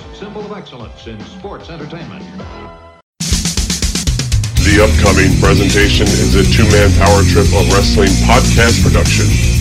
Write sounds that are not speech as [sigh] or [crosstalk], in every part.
greatest symbol of excellence in sports entertainment. The upcoming presentation is a two-man power trip of wrestling podcast production.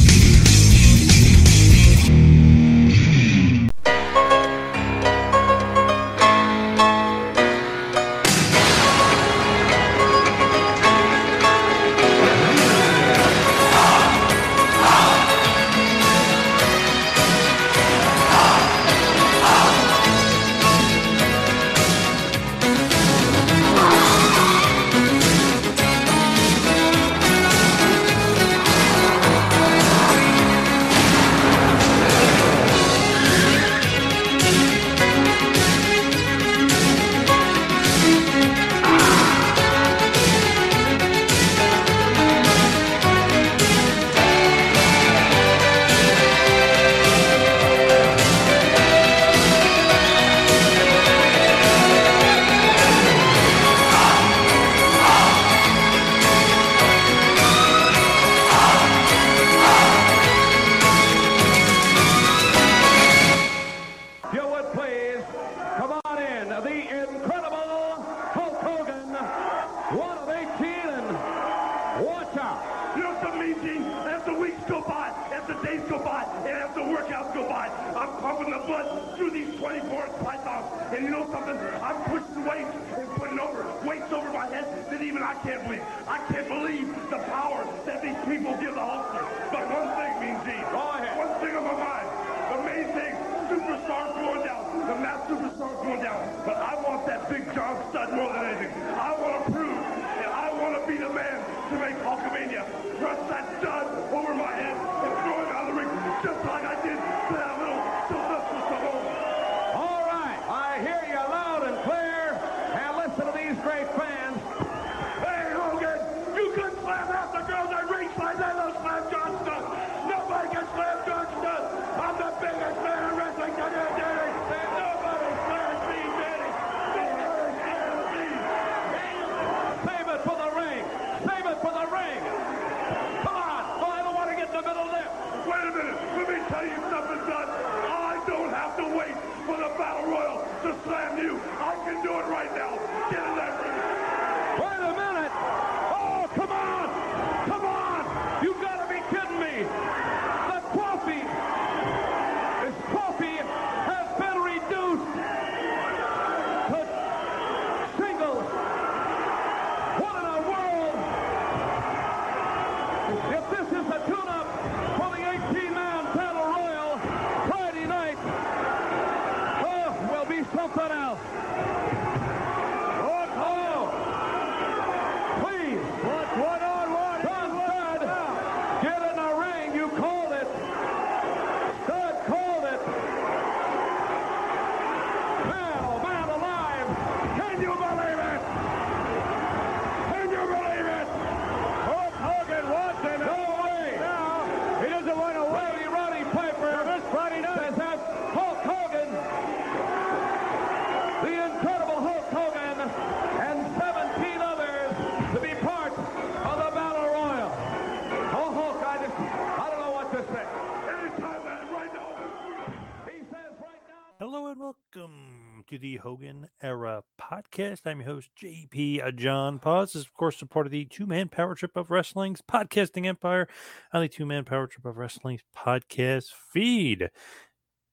Hogan Era podcast. I'm your host, JP uh, John Paz. This is, of course, a part of the two man power trip of wrestling's podcasting empire on the two man power trip of wrestling's podcast feed.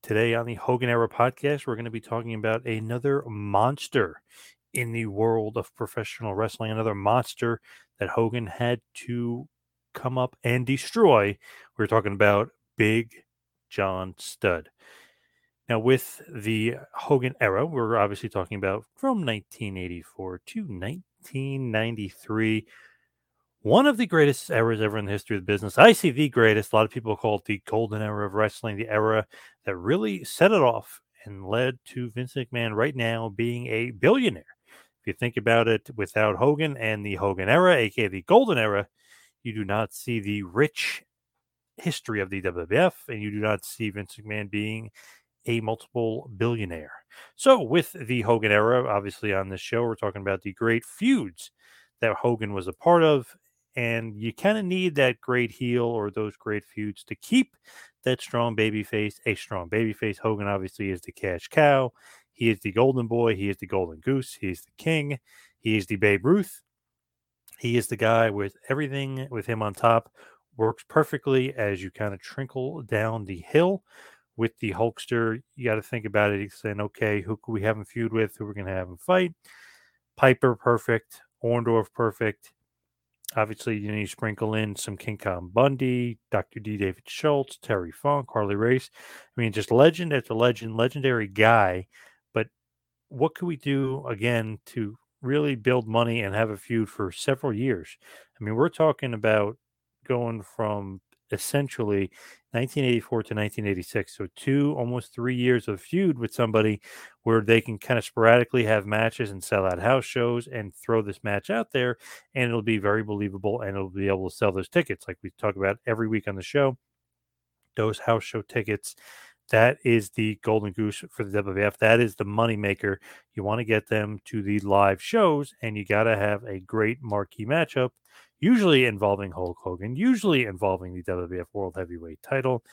Today on the Hogan Era podcast, we're going to be talking about another monster in the world of professional wrestling, another monster that Hogan had to come up and destroy. We're talking about Big John Studd. Now, with the Hogan era, we're obviously talking about from 1984 to 1993. One of the greatest eras ever in the history of the business. I see the greatest. A lot of people call it the golden era of wrestling, the era that really set it off and led to Vince McMahon right now being a billionaire. If you think about it, without Hogan and the Hogan era, aka the golden era, you do not see the rich history of the WWF, and you do not see Vince McMahon being a multiple billionaire. So, with the Hogan era, obviously on this show, we're talking about the great feuds that Hogan was a part of. And you kind of need that great heel or those great feuds to keep that strong baby face a strong baby face. Hogan obviously is the cash cow. He is the golden boy. He is the golden goose. He is the king. He is the Babe Ruth. He is the guy with everything with him on top works perfectly as you kind of trickle down the hill with the Hulkster. You got to think about it. He's saying, okay, who could we have him feud with? Who we're going to have him fight? Piper, perfect. Orndorff, perfect. Obviously, you need to sprinkle in some King Kong Bundy, Dr. D. David Schultz, Terry Funk, Harley Race. I mean, just legend after legend, legendary guy. But what could we do again to really build money and have a feud for several years? I mean, we're talking about going from essentially 1984 to 1986. So two, almost three years of feud with somebody where they can kind of sporadically have matches and sell out house shows and throw this match out there, and it'll be very believable and it'll be able to sell those tickets like we talk about every week on the show. Those house show tickets. That is the golden goose for the WWF. That is the money maker. You want to get them to the live shows, and you got to have a great marquee matchup usually involving Hulk Hogan, usually involving the WWF World Heavyweight title,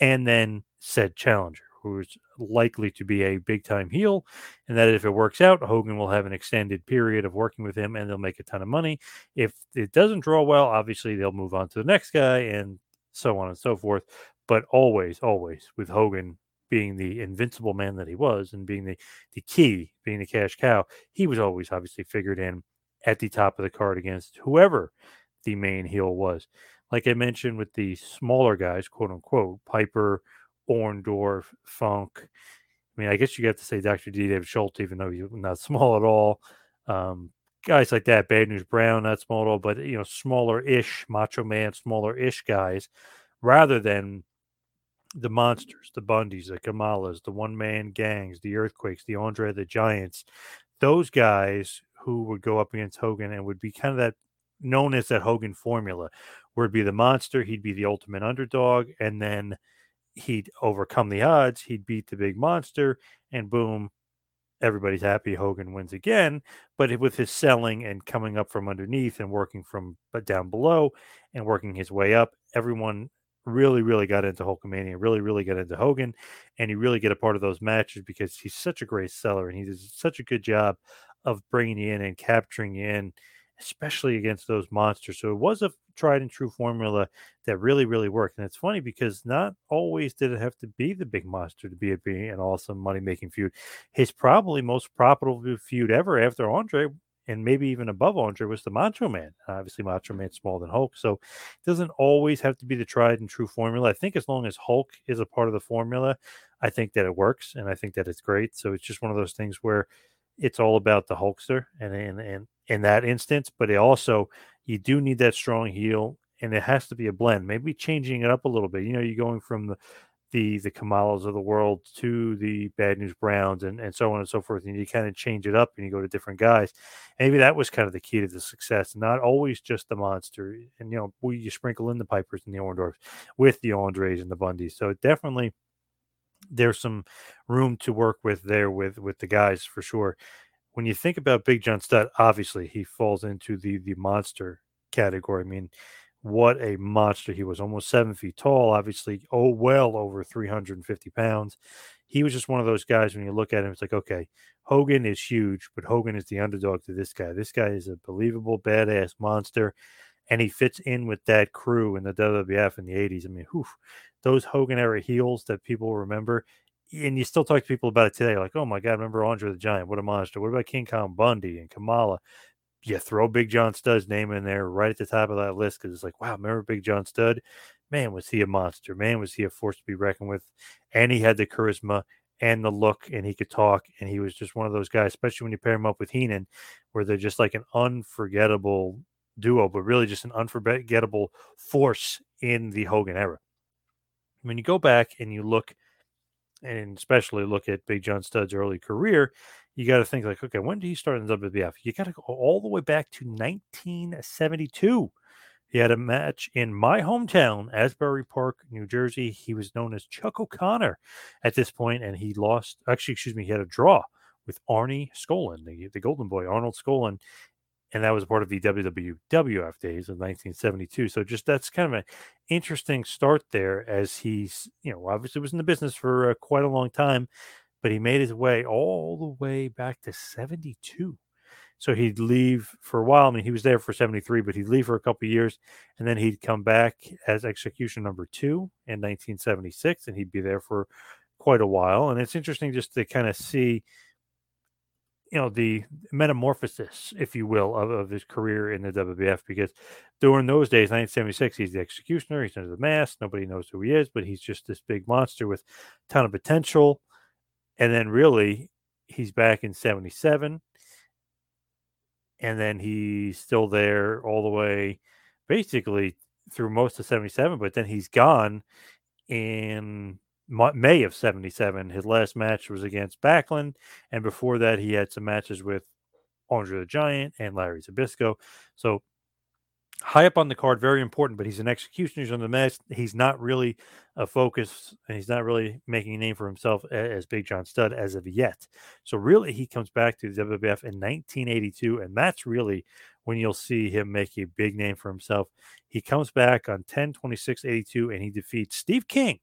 and then said challenger, who's likely to be a big time heel. And that if it works out, Hogan will have an extended period of working with him and they'll make a ton of money. If it doesn't draw well, obviously they'll move on to the next guy and so on and so forth. But always, always with Hogan being the invincible man that he was and being the, the key, being the cash cow, he was always obviously figured in at the top of the card against whoever the main heel was. Like I mentioned with the smaller guys, quote unquote, Piper, Orndorff, Funk. I mean, I guess you have to say Dr. D. David Schultz, even though he's not [laughs] small at all. Um, guys like that, Bad News Brown, not small at all, but you know, smaller ish, Macho Man, smaller ish guys, rather than the monsters, the Bundys, the Kamalas, the one man gangs, the Earthquakes, the Andre the Giants, those guys who would go up against Hogan and would be kind of that known as that Hogan formula, where it'd be the monster, he'd be the ultimate underdog, and then he'd overcome the odds, he'd beat the big monster, and boom, everybody's happy. Hogan wins again, but with his selling and coming up from underneath and working from but down below and working his way up, everyone really, really got into Hulkamania, really, really got into Hogan, and you really get a part of those matches because he's such a great seller and he does such a good job of bringing you in and capturing you in, especially against those monsters. So it was a tried and true formula that really, really worked. And it's funny because not always did it have to be the big monster to be a, be an awesome money making feud. His probably most profitable feud ever after Andre and maybe even above Andre was the Macho Man. Obviously, Macho mm-hmm. Man's smaller than Hulk, so it doesn't always have to be the tried and true formula. I think as long as Hulk is a part of the formula, I think that it works, and I think that it's great. So it's just one of those things where it's all about the Hulkster and and and in that instance, but it also you do need that strong heel, and it has to be a blend. Maybe changing it up a little bit. You know, you're going from the the the Kamalas of the world to the Bad News Browns and, and so on and so forth. And you kind of change it up and you go to different guys. Maybe that was kind of the key to the success, not always just the monster. And you know, we you sprinkle in the Pipers and the Orndorffs with the Andres and the Bundys. So definitely there's some room to work with there with with the guys for sure. When you think about Big John Studd, obviously he falls into the the monster category. I mean, what a monster he was! Almost seven feet tall, obviously. Oh, well over 350 pounds. He was just one of those guys. When you look at him, it's like, okay, Hogan is huge, but Hogan is the underdog to this guy. This guy is a believable badass monster and he fits in with that crew in the WWF in the 80s. I mean, whew, those Hogan era heels that people remember. And you still talk to people about it today, like, oh my God, remember Andre the Giant? What a monster. What about King Kong Bundy and Kamala? You throw Big John Studd's name in there right at the top of that list because it's like, wow, remember Big John Studd? Man, was he a monster. Man, was he a force to be reckoned with. And he had the charisma and the look, and he could talk. And he was just one of those guys, especially when you pair him up with Heenan, where they're just like an unforgettable duo, but really just an unforgettable force in the Hogan era when you go back and you look and especially look at Big John Studd's early career, you got to think like, okay, when did he start in the WWF? You got to go all the way back to 1972. He had a match in my hometown, Asbury Park, New Jersey. He was known as Chuck O'Connor at this point, and he lost. Actually, excuse me, he had a draw with Arnie Skaaland, the, the Golden Boy, Arnold Skaaland, and that was part of the WWF days of 1972. So just that's kind of an interesting start there, as he's you know obviously was in the business for uh, quite a long time, but he made his way all the way back to 72. So he'd leave for a while. I mean, he was there for 73, but he'd leave for a couple years and then he'd come back as execution number two in 1976 and he'd be there for quite a while. And it's interesting just to kind of see, you know, the metamorphosis, if you will, of, of his career in the WWF because during those days, 1976, he's the executioner, he's under the mask, nobody knows who he is, but he's just this big monster with a ton of potential. And then really, he's back in 77 and then he's still there all the way basically through most of 77 but then he's gone in may of 77 his last match was against backlund and before that he had some matches with andre the giant and larry zbyszko so high up on the card, very important, but he's an executioner. He's on the mess. He's not really a focus, and he's not really making a name for himself as Big John Studd as of yet. So really, he comes back to the WWF in 1982, and that's really when you'll see him make a big name for himself. He comes back on 10 26 82, and he defeats Steve King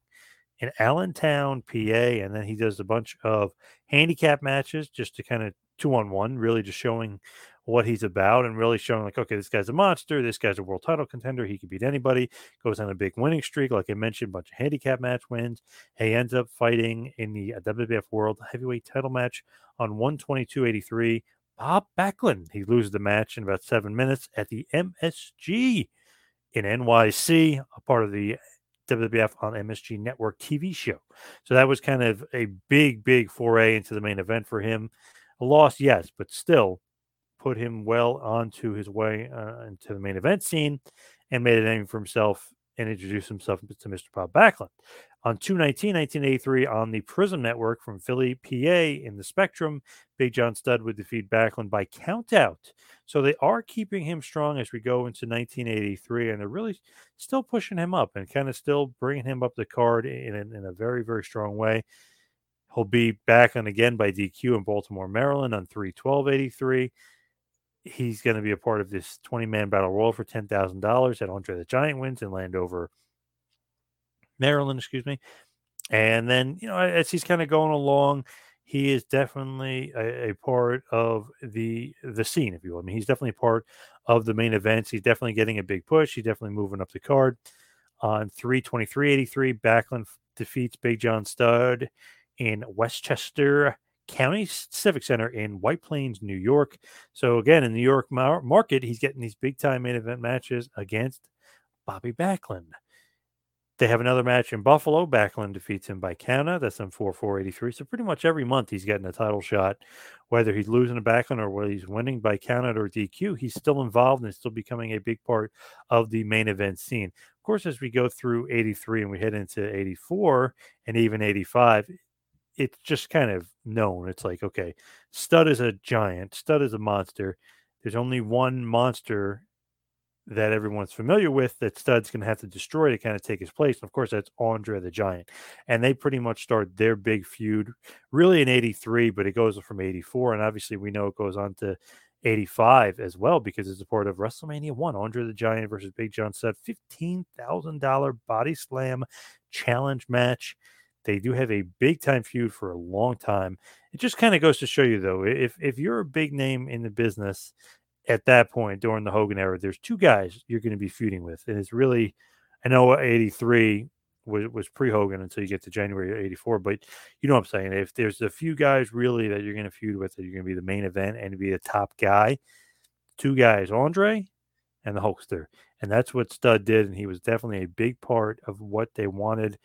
in Allentown, PA, and then he does a bunch of handicap matches just to kind of two on one, really just showing what he's about and really showing like, okay, this guy's a monster. This guy's a world title contender. He can beat anybody. Goes on a big winning streak, like I mentioned, a bunch of handicap match wins. He ends up fighting in the uh, WWF World Heavyweight Title match on 122.83. Bob Backlund. He loses the match in about seven minutes at the MSG in NYC, a part of the WWF on MSG Network TV show. So that was kind of a big, big foray into the main event for him. A loss, yes, but still put him well onto his way uh, into the main event scene and made a name for himself and introduced himself to Mr. Bob Backlund. On 219, 1983, on the Prism Network from Philly, PA, in the Spectrum, Big John Studd would defeat Backlund by countout. So they are keeping him strong as we go into 1983, and they're really still pushing him up and kind of still bringing him up the card in, in, in a very, very strong way. He'll be back on again by DQ in Baltimore, Maryland on 312.83 he's going to be a part of this 20 man battle royal for $10,000 that Andre the Giant wins in Landover, Maryland, excuse me. And then, you know, as he's kind of going along, he is definitely a, a, part of the the scene, if you will. I mean, he's definitely part of the main events. He's definitely getting a big push. He's definitely moving up the card. On 323.83, Backlund defeats Big John Studd in Westchester, County Civic Center in White Plains, New York. So again, in the New York mar- market, he's getting these big time main event matches against Bobby Backlund. They have another match in Buffalo. Backlund defeats him by counter. That's on 4 483. So pretty much every month he's getting a title shot, whether he's losing a Backlund or whether he's winning by counter or DQ. He's still involved and still becoming a big part of the main event scene. Of course, as we go through 83 and we head into 84 and even 85, it's just kind of known. It's like, okay, Studd is a giant, Studd is a monster. There's only one monster that everyone's familiar with that Studd's going to have to destroy to kind of take his place. And of course, that's Andre the Giant. And they pretty much start their big feud really in 83, but it goes from 84. And obviously, we know it goes on to 85 as well because it's a part of WrestleMania 1. Andre the Giant versus Big John Studd, $15,000 body slam challenge match. They do have a big time feud for a long time. It just kind of goes to show you, though, if if you're a big name in the business at that point during the Hogan era, there's two guys you're going to be feuding with, and it's really, I know '83 was was pre Hogan until you get to January '84, but you know what I'm saying. If there's a few guys really that you're going to feud with, that you're going to be the main event and be the top guy, two guys, Andre and the Hulkster, and that's what Studd did, and he was definitely a big part of what they wanted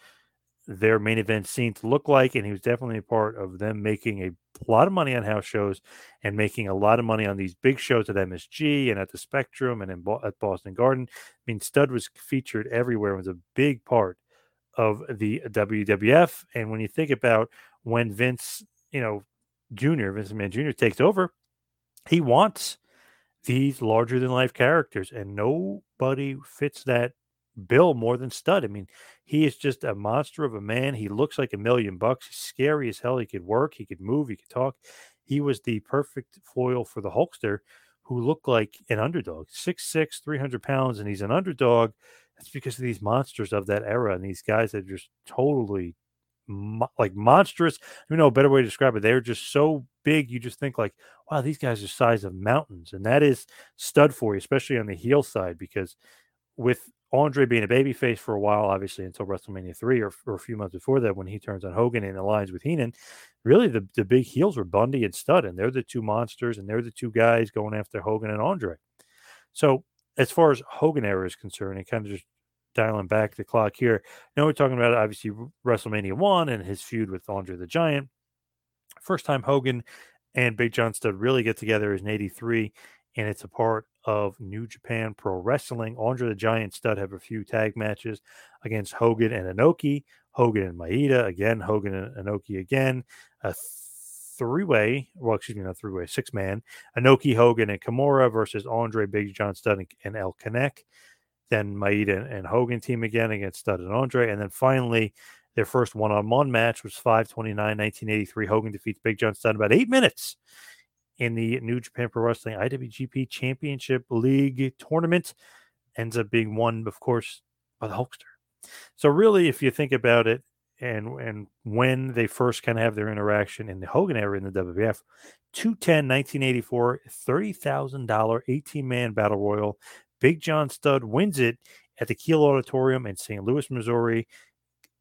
their main event scene to look like. And he was definitely a part of them making a lot of money on house shows and making a lot of money on these big shows at MSG and at the Spectrum and in Bo- at Boston Garden. I mean, Studd was featured everywhere, was a big part of the WWF. And when you think about when Vince, you know, Jr., Vince McMahon Jr. takes over, he wants these larger than life characters, and nobody fits that bill more than Studd. I mean, he is just a monster of a man. He looks like a million bucks. He's scary as hell. He could work, he could move, he could talk. He was the perfect foil for the Hulkster, who looked like an underdog 6'6, 300 pounds, and he's an underdog. That's because of these monsters of that era and these guys that just totally mo- like monstrous. You know, a better way to describe it. They're just so big. You just think like, wow, these guys are size of mountains, and that is Studd for you, especially on the heel side, because with Andre being a babyface for a while, obviously until WrestleMania three or, or a few months before that, when he turns on Hogan and aligns with Heenan, really the, the big heels were Bundy and Studd, and they're the two monsters, and they're the two guys going after Hogan and Andre. So as far as Hogan era is concerned, and kind of just dialing back the clock here, now we're talking about obviously WrestleMania one and his feud with Andre the Giant. First time Hogan and Big John Studd really get together is in '83, and it's a part of New Japan Pro Wrestling. Andre the Giant Studd have a few tag matches against Hogan and Inoki, Hogan and Maeda, again, Hogan and Inoki again, a three way, well, excuse me, not three way, six man, Inoki, Hogan, and Kimura versus Andre, Big John Studd, and El Canek. Then Maeda and Hogan team again against Studd and Andre. And then finally, their first one on one match was 529 1983. Hogan defeats Big John Studd in about eight minutes in the New Japan Pro Wrestling IWGP Championship League tournament. Ends up being won, of course, by the Hulkster. So really, if you think about it, and and when they first kind of have their interaction in the Hogan era in the WWF, 210 1984, $30,000 18 man battle royal. Big John Studd wins it at the Kiel Auditorium in St. Louis, Missouri.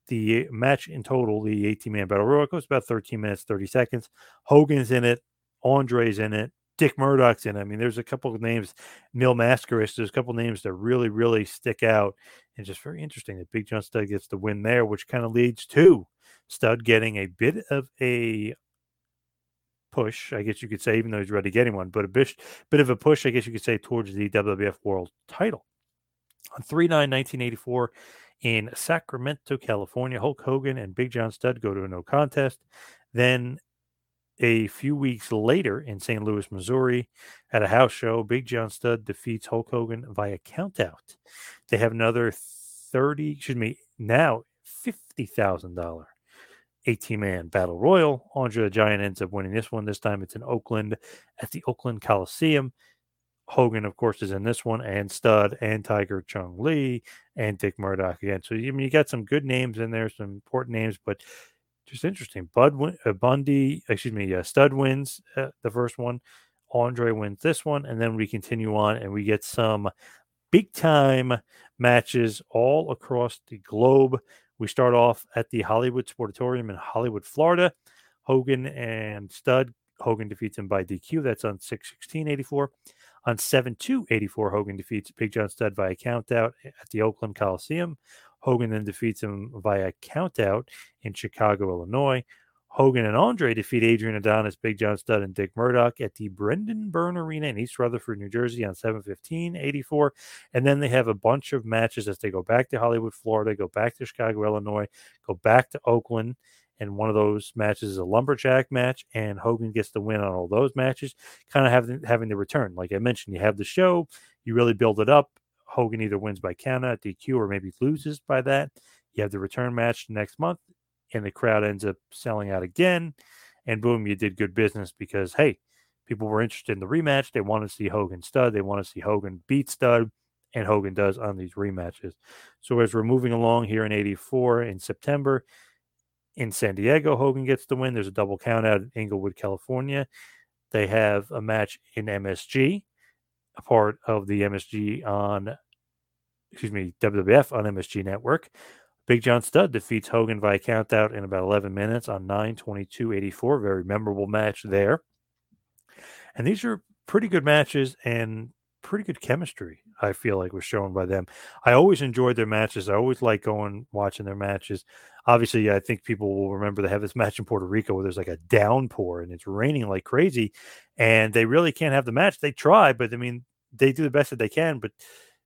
The match in total, the 18 man battle royal, goes about 13 minutes, 30 seconds. Hogan's in it, Andre's in it. Dick Murdoch's in. it. I mean, there's a couple of names, Mil Mascaras, There's a couple of names that really, really stick out, and just very interesting that Big John Studd gets the win there, which kind of leads to Studd getting a bit of a push, I guess you could say, even though he's ready getting one, but a bit, bit of a push, I guess you could say, towards the WWF World Title on 3 9 1984 in Sacramento, California. Hulk Hogan and Big John Studd go to a no contest. Then a few weeks later in St. Louis, Missouri, at a house show, Big John Studd defeats Hulk Hogan via countout. They have another 30, excuse me, now $50,000 18 man battle royal. Andre the Giant ends up winning this one. This time it's in Oakland at the Oakland Coliseum. Hogan, of course, is in this one, and Studd, and Tiger Chung Lee, and Dick Murdoch again. So I mean, you got some good names in there, some important names, but just interesting. Bud uh, Bundy, excuse me, uh, Studd wins uh, the first one. Andre wins this one, and then we continue on, and we get some big time matches all across the globe. We start off at the Hollywood Sportatorium in Hollywood, Florida. Hogan and Studd. Hogan defeats him by DQ. That's on 6 16 84. On 7 2 84, Hogan defeats Big John Studd via countout at the Oakland Coliseum. Hogan then defeats him via countout in Chicago, Illinois. Hogan and Andre defeat Adrian Adonis, Big John Studd, and Dick Murdoch at the Brendan Byrne Arena in East Rutherford, New Jersey on 715 84. And then they have a bunch of matches as they go back to Hollywood, Florida, go back to Chicago, Illinois, go back to Oakland. And one of those matches is a lumberjack match, and Hogan gets the win on all those matches, kind of having having the return. Like I mentioned, you have the show, you really build it up. Hogan either wins by countout, DQ, or maybe loses by that. You have the return match next month, and the crowd ends up selling out again. And boom, you did good business because, hey, people were interested in the rematch. They want to see Hogan Studd. They want to see Hogan beat Studd, and Hogan does on these rematches. So as we're moving along here in 84 in September, in San Diego, Hogan gets the win. There's a double count out in Inglewood, California. They have a match in MSG, a part of the MSG on, excuse me, WWF on MSG Network. Big John Studd defeats Hogan via countout in about 11 minutes on 9 22 84. Very memorable match there. And these are pretty good matches and pretty good chemistry, I feel like was shown by them. I always enjoyed their matches. I always like going watching their matches. Obviously, I think people will remember they have this match in Puerto Rico where there's like a downpour and it's raining like crazy, and they really can't have the match. They try, but I mean, they do the best that they can. But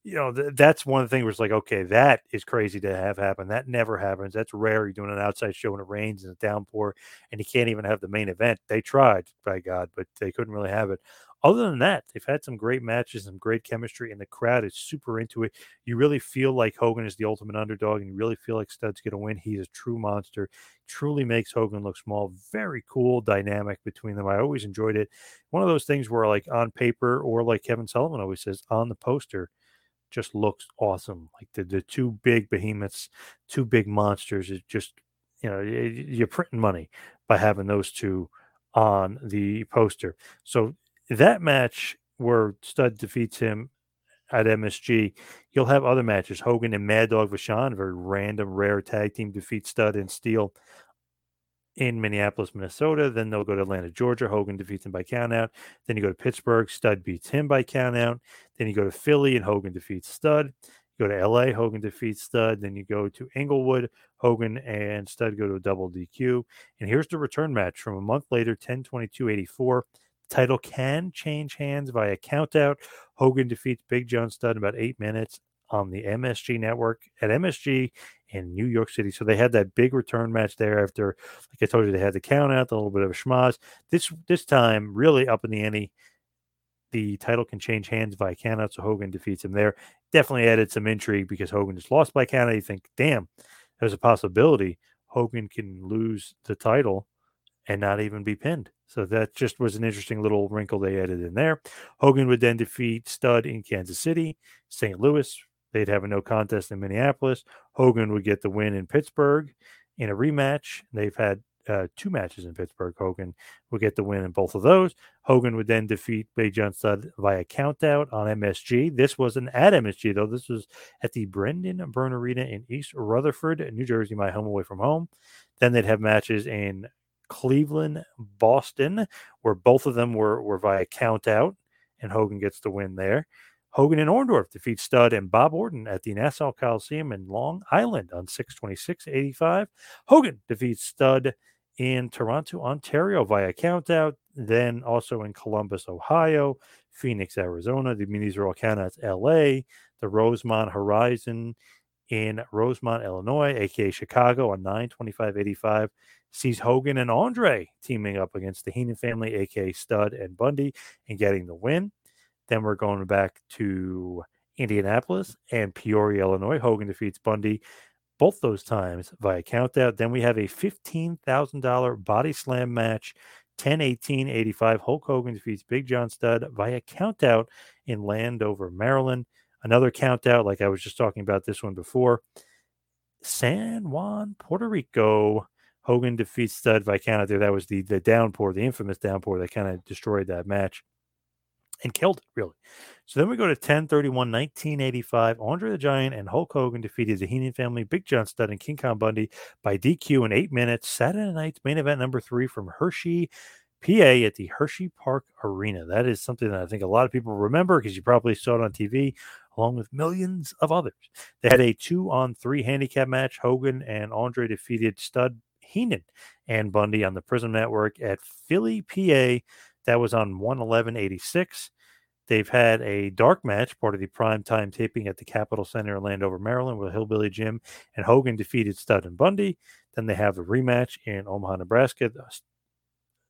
you know, th- that's one things where it's like, okay, that is crazy to have happen. That never happens. That's rare. You're doing an outside show and it rains and a downpour, and you can't even have the main event. They tried, by God, but they couldn't really have it. Other than that, they've had some great matches, some great chemistry, and the crowd is super into it. You really feel like Hogan is the ultimate underdog, and you really feel like Studd's going to win. He's a true monster. Truly makes Hogan look small. Very cool dynamic between them. I always enjoyed it. One of those things where, like on paper, or like Kevin Sullivan always says, on the poster, just looks awesome. Like the, the two big behemoths, two big monsters. It just you know, you're printing money by having those two on the poster. So that match where Studd defeats him at MSG, you'll have other matches. Hogan and Mad Dog Vachon, very random, rare tag team defeat Studd and Steel in Minneapolis, Minnesota. Then they'll go to Atlanta, Georgia. Hogan defeats him by countout. Then you go to Pittsburgh. Studd beats him by countout. Then you go to Philly and Hogan defeats Studd. You go to LA. Hogan defeats Studd. Then you go to Inglewood. Hogan and Studd go to a double DQ. And here's the return match from a month later, 10 22 84. Title can change hands via countout. Hogan defeats Big John Studd in about eight minutes on the MSG network at MSG in New York City. So they had that big return match there after, like I told you, they had the count out, a little bit of a schmoz. This this time, really up in the ante. The title can change hands via countout, so Hogan defeats him there. Definitely added some intrigue because Hogan just lost by countout. You think, damn, there's a possibility Hogan can lose the title and not even be pinned. So that just was an interesting little wrinkle they added in there. Hogan would then defeat Studd in Kansas City, St. Louis. They'd have a no contest in Minneapolis. Hogan would get the win in Pittsburgh in a rematch. They've had uh, two matches in Pittsburgh. Hogan would get the win in both of those. Hogan would then defeat Big John Studd via countout on MSG. This wasn't at MSG, though. This was at the Brendan Byrne Arena in East Rutherford, New Jersey, my home away from home. Then they'd have matches in Cleveland, Boston, where both of them were, were via countout, and Hogan gets the win there. Hogan and Orndorff defeat Studd and Bob Orton at the Nassau Coliseum in Long Island on 626.85. Hogan defeats Studd in Toronto, Ontario via countout, then also in Columbus, Ohio, Phoenix, Arizona. The these are all countouts. LA, the Rosemont Horizon in Rosemont, Illinois, aka Chicago on 925.85 sees Hogan and Andre teaming up against the Heenan family, aka Studd and Bundy, and getting the win. Then we're going back to Indianapolis and Peoria, Illinois. Hogan defeats Bundy both those times via countout. Then we have a $15,000 body slam match, 10 18 85. Hulk Hogan defeats Big John Studd via countout in Landover, Maryland. Another countout, like I was just talking about this one before. San Juan, Puerto Rico. Hogan defeats Studd by out there. That was the the downpour, the infamous downpour that kind of destroyed that match and killed it, really. So then we go to 10 31, 1985. Andre the Giant and Hulk Hogan defeated the Heenan family, Big John Studd, and King Kong Bundy by DQ in eight minutes. Saturday night's main event number three from Hershey, PA at the Hershey Park Arena. That is something that I think a lot of people remember because you probably saw it on TV along with millions of others. They had a two on three handicap match. Hogan and Andre defeated Studd, Heenan, and Bundy on the Prism Network at Philly, PA. That was on 111.86. They've had a dark match, part of the prime time taping at the Capitol Center in Landover, Maryland, with Hillbilly Jim and Hogan defeated Studd and Bundy. Then they have a rematch in Omaha, Nebraska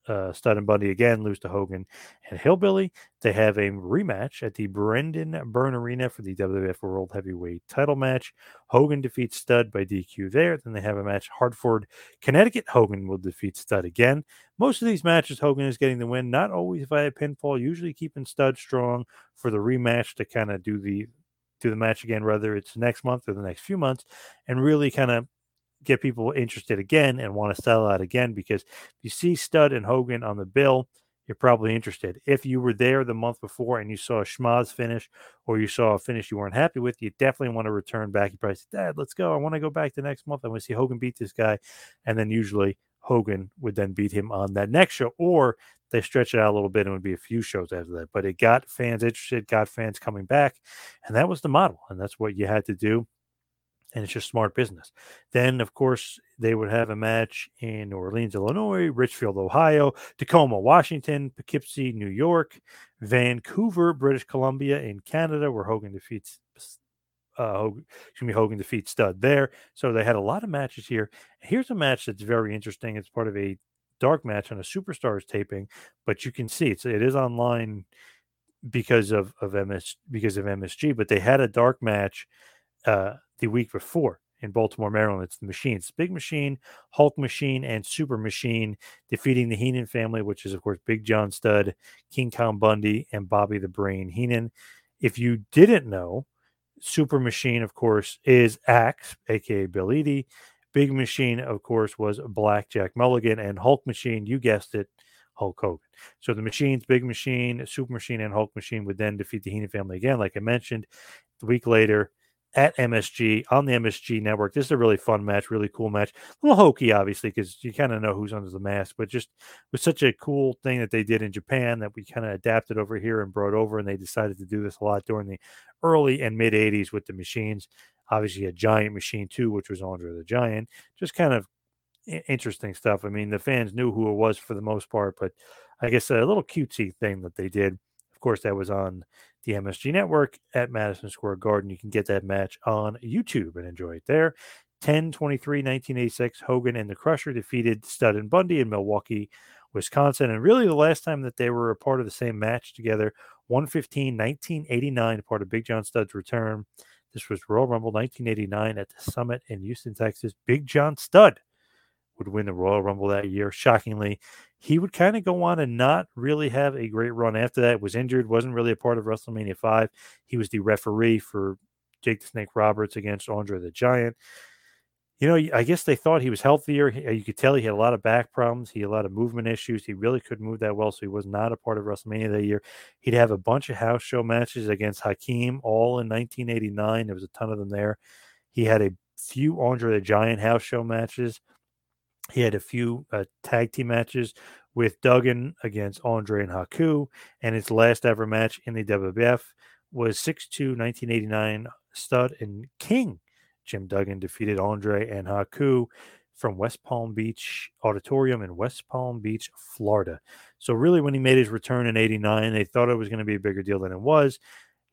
uh, Studd and Bundy again lose to Hogan and Hillbilly. They have a rematch at the Brendan Byrne Arena for the WWF World Heavyweight title match. Hogan defeats Studd by DQ there. Then they have a match Hartford, Connecticut. Hogan will defeat Studd again. Most of these matches, Hogan is getting the win, not always via pinfall, usually keeping Studd strong for the rematch to kind of do the do the match again, whether it's next month or the next few months, and really kind of get people interested again and want to sell out again because if you see Studd and Hogan on the bill, you're probably interested. If you were there the month before and you saw a schmaz finish or you saw a finish you weren't happy with, you definitely want to return back. You probably say, Dad, let's go. I want to go back the next month. I want to see Hogan beat this guy. And then usually Hogan would then beat him on that next show, or they stretch it out a little bit and would be a few shows after that. But it got fans interested, got fans coming back. And that was the model. And that's what you had to do and it's just smart business. Then, of course, they would have a match in New Orleans, Illinois, Richfield, Ohio, Tacoma, Washington, Poughkeepsie, New York, Vancouver, British Columbia, in Canada, where Hogan defeats. Uh, Hogan, excuse me, Hogan defeats Studd there. So they had a lot of matches here. Here's a match that's very interesting. It's part of a dark match on a Superstars taping, but you can see it's it is online because of of MS because of MSG. But they had a dark match uh, the week before in Baltimore, Maryland. It's the machines, Big Machine, Hulk Machine, and Super Machine defeating the Heenan family, which is, of course, Big John Studd, King Kong Bundy, and Bobby the Brain Heenan. If you didn't know, Super Machine, of course, is Axe, aka Bill Eadie. Big Machine, of course, was Blackjack Mulligan, and Hulk Machine, you guessed it, Hulk Hogan. So the machines, Big Machine, Super Machine, and Hulk Machine would then defeat the Heenan family again, like I mentioned. The week later, at MSG on the MSG network. This is a really fun match, really cool match. A little hokey, obviously, because you kind of know who's under the mask, but just was such a cool thing that they did in Japan that we kind of adapted over here and brought over. And they decided to do this a lot during the early and mid 80s with the machines. Obviously, a giant machine too, which was Andre the Giant. Just kind of interesting stuff. I mean, the fans knew who it was for the most part, but I guess a little cutesy thing that they did. Of course, that was on the MSG Network at Madison Square Garden. You can get that match on YouTube and enjoy it there. 10 23 1986, Hogan and the Crusher defeated Studd and Bundy in Milwaukee, Wisconsin. And really, the last time that they were a part of the same match together, 115 1989, part of Big John Studd's return. This was Royal Rumble 1989 at the Summit in Houston, Texas. Big John Stud would win the Royal Rumble that year. Shockingly, he would kind of go on and not really have a great run after that. Was injured, wasn't really a part of WrestleMania 5. He was the referee for Jake the Snake Roberts against Andre the Giant. You know, I guess they thought he was healthier. Uh, you could tell he had a lot of back problems. He had a lot of movement issues. He really couldn't move that well, so he was not a part of WrestleMania that year. He'd have a bunch of house show matches against Akeem, all in 1989. There was a ton of them there. He had a few Andre the Giant house show matches. He had a few uh, tag team matches with Duggan against Andre and Haku, and his last ever match in the WWF was 6 2 1989 Studd and King. Jim Duggan defeated Andre and Haku from West Palm Beach Auditorium in West Palm Beach, Florida. So, really, when he made his return in 89, they thought it was going to be a bigger deal than it was.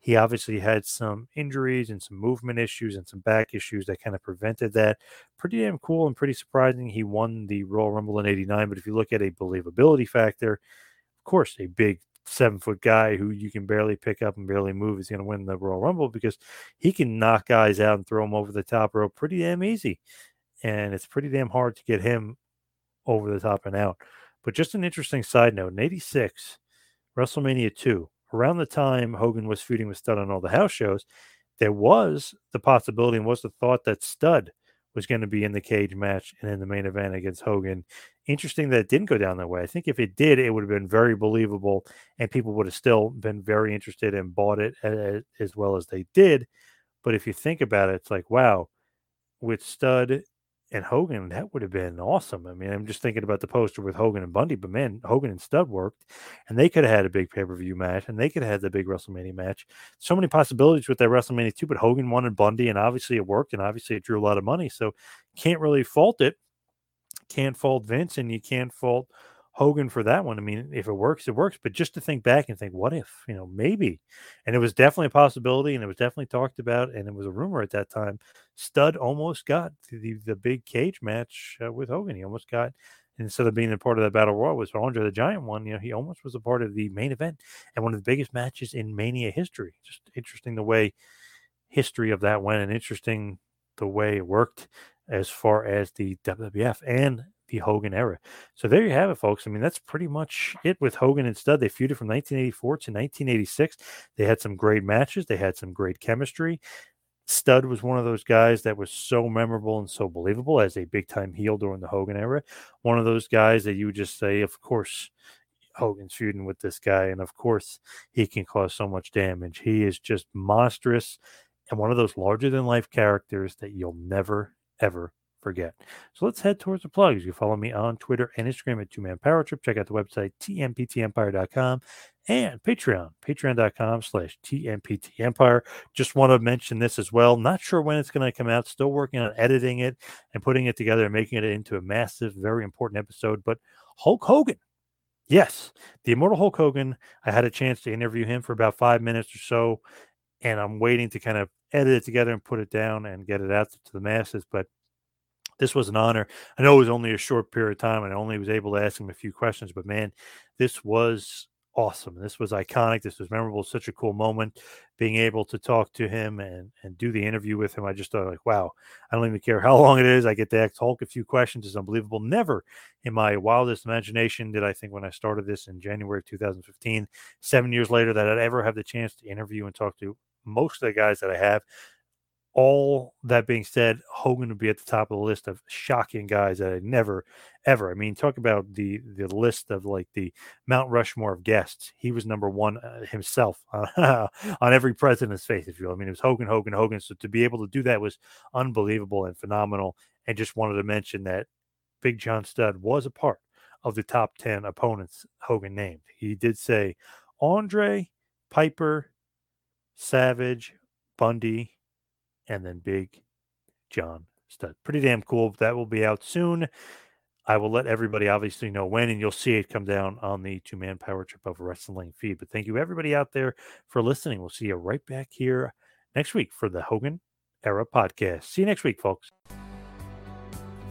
He obviously had some injuries and some movement issues and some back issues that kind of prevented that. Pretty damn cool and pretty surprising. He won the Royal Rumble in 89. But if you look at a believability factor, of course, a big seven foot guy who you can barely pick up and barely move is going to win the Royal Rumble because he can knock guys out and throw them over the top rope pretty damn easy. And it's pretty damn hard to get him over the top and out. But just an interesting side note in 86, WrestleMania 2, around the time Hogan was feuding with Studd on all the house shows, there was the possibility and was the thought that Studd was going to be in the cage match and in the main event against Hogan. Interesting that it didn't go down that way. I think if it did, it would have been very believable and people would have still been very interested and bought it as, well as they did. But if you think about it, it's like, wow, with Studd and Hogan, that would have been awesome. I mean, I'm just thinking about the poster with Hogan and Bundy, but man, Hogan and Studd worked, and they could have had a big pay per view match, and they could have had the big WrestleMania match. So many possibilities with that WrestleMania too, but Hogan wanted Bundy, and obviously it worked, and obviously it drew a lot of money. So can't really fault it. Can't fault Vince, and you can't fault Hogan for that one. I mean, if it works, it works. But just to think back and think, what if, you know, maybe. And it was definitely a possibility and it was definitely talked about. And it was a rumor at that time. Studd almost got the, the big cage match uh, with Hogan. He almost got, instead of being a part of that battle royal, was Andre the Giant one. You know, he almost was a part of the main event and one of the biggest matches in Mania history. Just interesting the way history of that went and interesting the way it worked as far as the WWF and the Hogan era. So there you have it, folks. I mean, that's pretty much it with Hogan and Studd. They feuded from 1984 to 1986. They had some great matches, they had some great chemistry. Studd was one of those guys that was so memorable and so believable as a big time heel during the Hogan era. One of those guys that you would just say, of course, Hogan's feuding with this guy, and of course, he can cause so much damage. He is just monstrous and one of those larger than life characters that you'll never, ever forget. So let's head towards the plugs. You can follow me on Twitter and Instagram at Two Man Power Trip. Check out the website tmptempire.com and Patreon, patreon.com slash tmptempire. Just want to mention this as well. Not sure when it's going to come out. Still working on editing it and putting it together and making it into a massive, very important episode. But Hulk Hogan. Yes, the immortal Hulk Hogan. I had a chance to interview him for about five minutes or so, and I'm waiting to kind of edit it together and put it down and get it out to the masses. But this was an honor. I know it was only a short period of time and I only was able to ask him a few questions, but man, this was awesome. This was iconic. This was memorable. Such a cool moment being able to talk to him and, and do the interview with him. I just thought like, wow, I don't even care how long it is. I get to ask Hulk a few questions. It's unbelievable. Never in my wildest imagination did I think when I started this in January of 2015, seven years later, that I'd ever have the chance to interview and talk to most of the guys that I have all that being said, Hogan would be at the top of the list of shocking guys that I never, ever. I mean, talk about the the list of like the Mount Rushmore of guests. He was number one uh, himself [laughs] on every president's face, if you will. I mean, it was Hogan, Hogan, Hogan. So to be able to do that was unbelievable and phenomenal. And just wanted to mention that Big John Studd was a part of the top 10 opponents Hogan named. He did say Andre, Piper, Savage, Bundy, and then Big John Studd. Pretty damn cool. That will be out soon. I will let everybody obviously know when, and you'll see it come down on the two man power trip of wrestling feed. But thank you, everybody out there, for listening. We'll see you right back here next week for the Hogan Era podcast. See you next week, folks.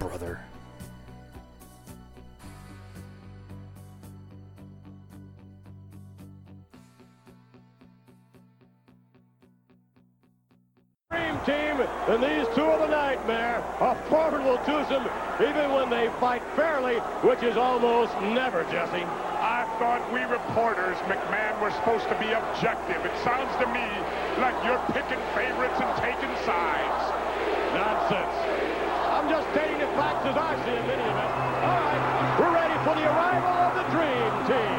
brother. Dream team, and these two are the nightmare. A formidable twosome, even when they fight fairly, which is almost never, Jesse. I thought we reporters, McMahon, were supposed to be objective. It sounds to me like you're picking favorites and taking sides. Nonsense. Just stating the facts as I see them, many of them. All right, we're ready for the arrival of the Dream Team.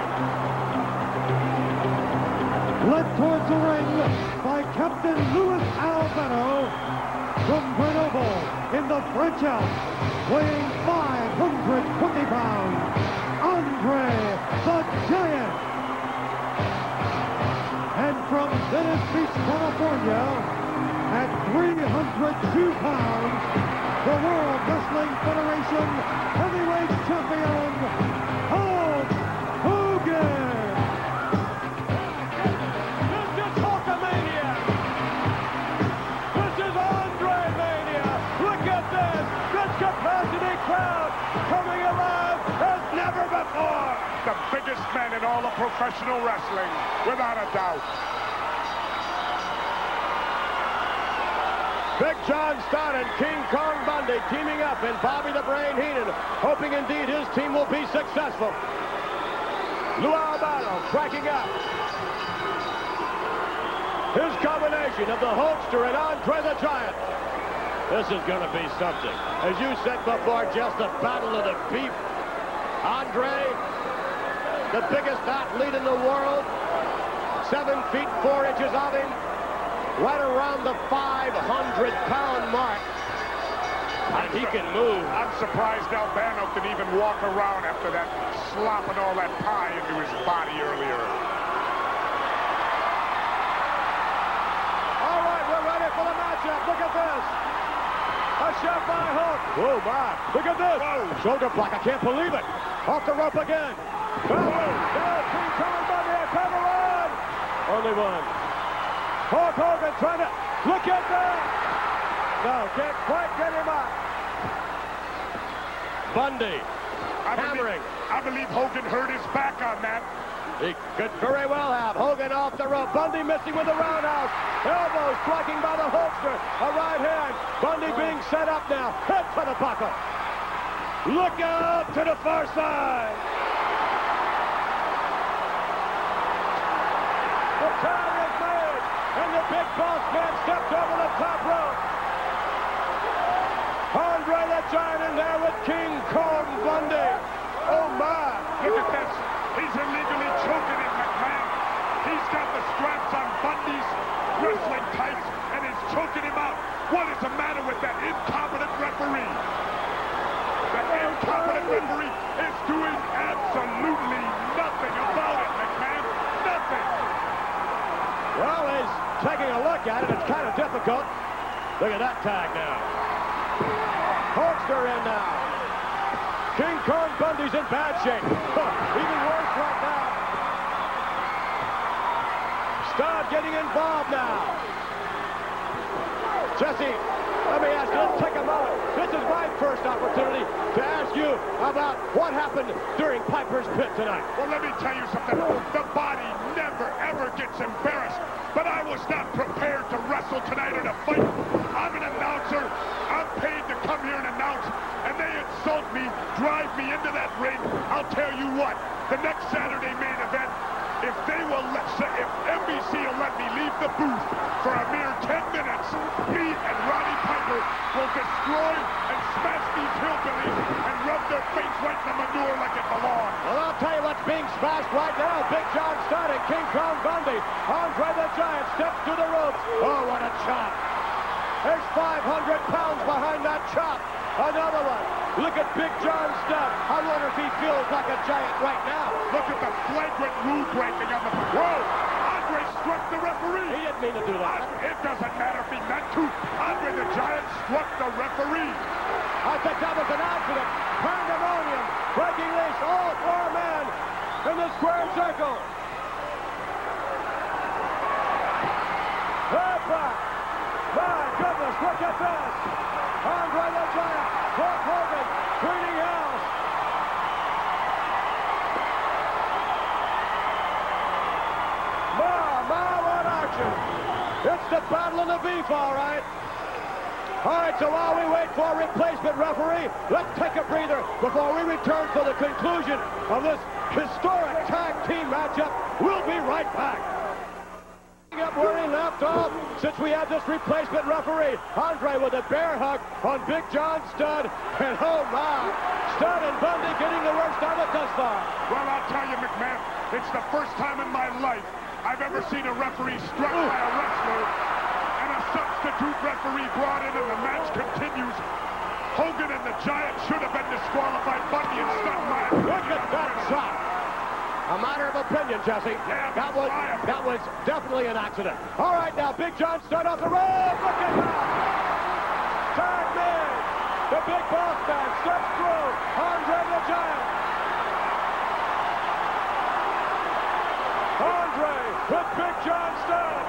Led towards the ring by Captain Louis Albano from Grenoble in the French Alps, weighing 520 pounds, Andre the Giant. And from Venice Beach, California, at 302 pounds, the World Wrestling Federation Heavyweight Champion, Hulk Hogan. This is Hulkamania. This is Andre Mania. Look at this. This capacity crowd coming alive as never before. The biggest men in all of professional wrestling, without a doubt. Big John Studd and King Kong Bundy teaming up and Bobby the Brain Heenan hoping indeed his team will be successful. Lou Albano tracking up. His combination of the Hulkster and Andre the Giant. This is going to be something. As you said before, just a battle of the beef. Andre, the biggest athlete in the world, seven feet four inches of him, right around the 500-pound mark. And he can move. I'm surprised Albano can even walk around after that slopping all that pie into his body earlier. All right, we're ready for the matchup. Look at this. A shot by Hulk. Whoa, my. Look at this. Shoulder block. I can't believe it. Off the rope again. Oh, now King Kong Bundy a cover on. Only one. Hulk Hogan trying to look at that. No, can't quite get him up. Bundy I hammering. believe, I believe Hogan hurt his back on that. He could very well have. Hogan off the rope. Bundy missing with the roundhouse. Elbow striking by the Hulkster. A right hand. Bundy oh. being set up now. Head to the buckle. Look out to the far side. The tag is made. And the big boss man stepped over the top rope. Andre the Giant in there with King Kong Bundy. Oh my. Look at this. He's illegally choking him, McMahon. He's got the straps on Bundy's wrestling tights and is choking him out. What is the matter with that incompetent referee? That incompetent referee is doing absolutely nothing about it, McMahon. Nothing. Well, he's taking a look at it. It's kind of difficult. Look at that tag now. Hulkster in now. King Kong Bundy's in bad shape. Even worse right now. Studd getting involved now. Jesse, let me ask you, let's take a moment. This is my first opportunity to ask you about what happened during Piper's Pit tonight. Well, let me tell you something. The body never, ever gets embarrassed. But I was not prepared to wrestle tonight in a fight. I'm an announcer. I'm paid to come here and announce. Me, drive me into that ring. I'll tell you what, the next Saturday main event, if they will let, if NBC will let me leave the booth for a mere 10 minutes, me and Roddy Piper will destroy and smash these hillbillies and rub their face right in the manure like it belongs. Well, I'll tell you what's being smashed right now. Big John Studd King Kong Bundy. Andre the Giant steps to the ropes. Oh, what a chop. There's 500 pounds behind that chop. Another one. Look at Big John Studd. I wonder if he feels like a giant right now. Look at the flagrant rule breaking on the... Whoa! Andre struck the referee. He didn't mean to do that. It doesn't matter if he meant to. Andre the Giant struck the referee. I think that was an accident. Pandemonium. Breaking loose. All four men in the square circle. My goodness, look at this. Andre the Giant. Hulk Hogan cleaning house. My, my, what action. It's the battle of the beef, all right. All right, so while we wait for a replacement referee, let's take a breather before we return for the conclusion of this historic tag team matchup. We'll be right back. Up where he left off since we had this replacement referee. Andre with a bear hug on Big John Studd. And oh my, Studd and Bundy getting the worst out of it thus far. Well, I'll tell you, McMahon, it's the first time in my life I've ever seen a referee struck by a wrestler and a substitute referee brought in and the match continues. Hogan and the Giant should have been disqualified. Bundy and Studd Look at that shot. A matter of opinion, Jesse. Yeah, that was fire. that was definitely an accident. All right, now Big John Studd off the rope. Look at that. Tag man. The big boss man steps through. Andre the Giant. Andre with Big John Studd.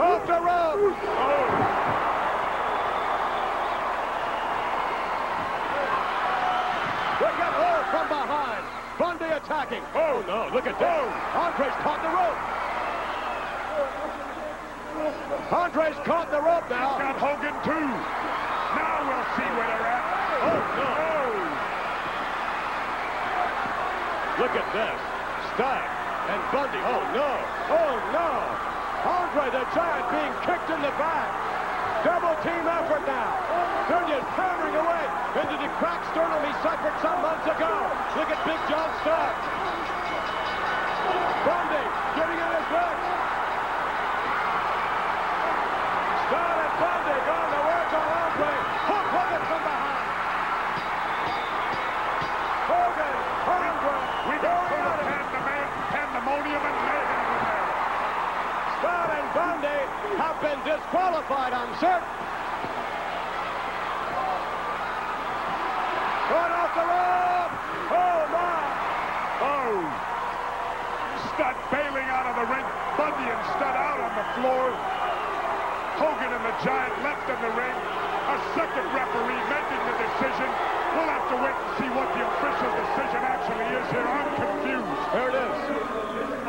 Off the rope. Oh, Look at oh from behind. Bundy attacking. Oh no, look at that. Oh. Andre's caught the rope. Andre's caught the rope now. He's Got Hogan too. Now we'll see where they're at. Oh no. Look at this. Studd and Bundy. Oh no. Oh no. Andre the Giant being kicked in the back. Double team effort now. Just hammering away into the cracked sternum he suffered some months ago. Look at Big John Studd. Bundy getting in his legs. Studd and Bundy going to work on Andre. Hulk Hogan from behind. Hogan, Andre, We got going total at it. pandem- pandemonium and mayhem in there. Studd and Bundy have been disqualified, I'm certain. Going off the rope. Oh, my. Oh! Studd bailing out of the ring. Bundy and Studd out on the floor. Hogan and the Giant left in the ring. A second referee making the decision. We'll have to wait and see what the official decision actually is here. I'm confused. There it is.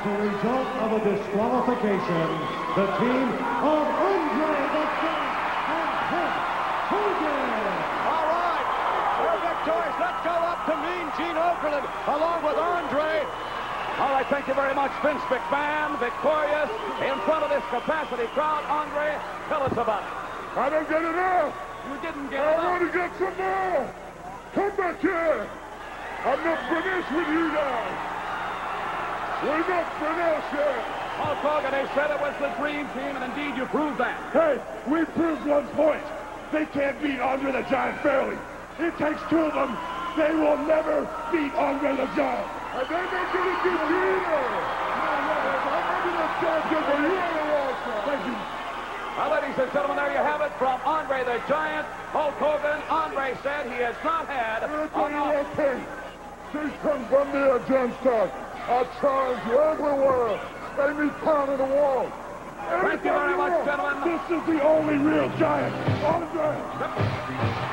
As a result of a disqualification, the team of Andre the Giant and Hulk Hogan. All right. They're victorious. Let's go up to Mean Gene Okerlund along with Andre. All right, thank you very much, Vince McMahon, victorious in front of this capacity crowd. Andre, tell us about it. I don't get enough. You didn't get I enough. want to get some more. Come back here. I'm not finished with you now. We're not finished yet. Hulk Hogan, they said it was the dream team, and indeed you proved that. Hey, we proved one point. They can't beat Andre the Giant fairly. It takes two of them. They will never beat Andre the Giant. And they're not going to do either. No, no, Andre the you are the. Thank you. Well, ladies and gentlemen, there you have it from Andre the Giant. Hulk Hogan, Andre said he has not had I'm an going to tell you off- one thing. From me, John Stark. I challenge you everywhere. They need pounding the wall. Thank you very much, gentlemen. This is the only real giant. Andre.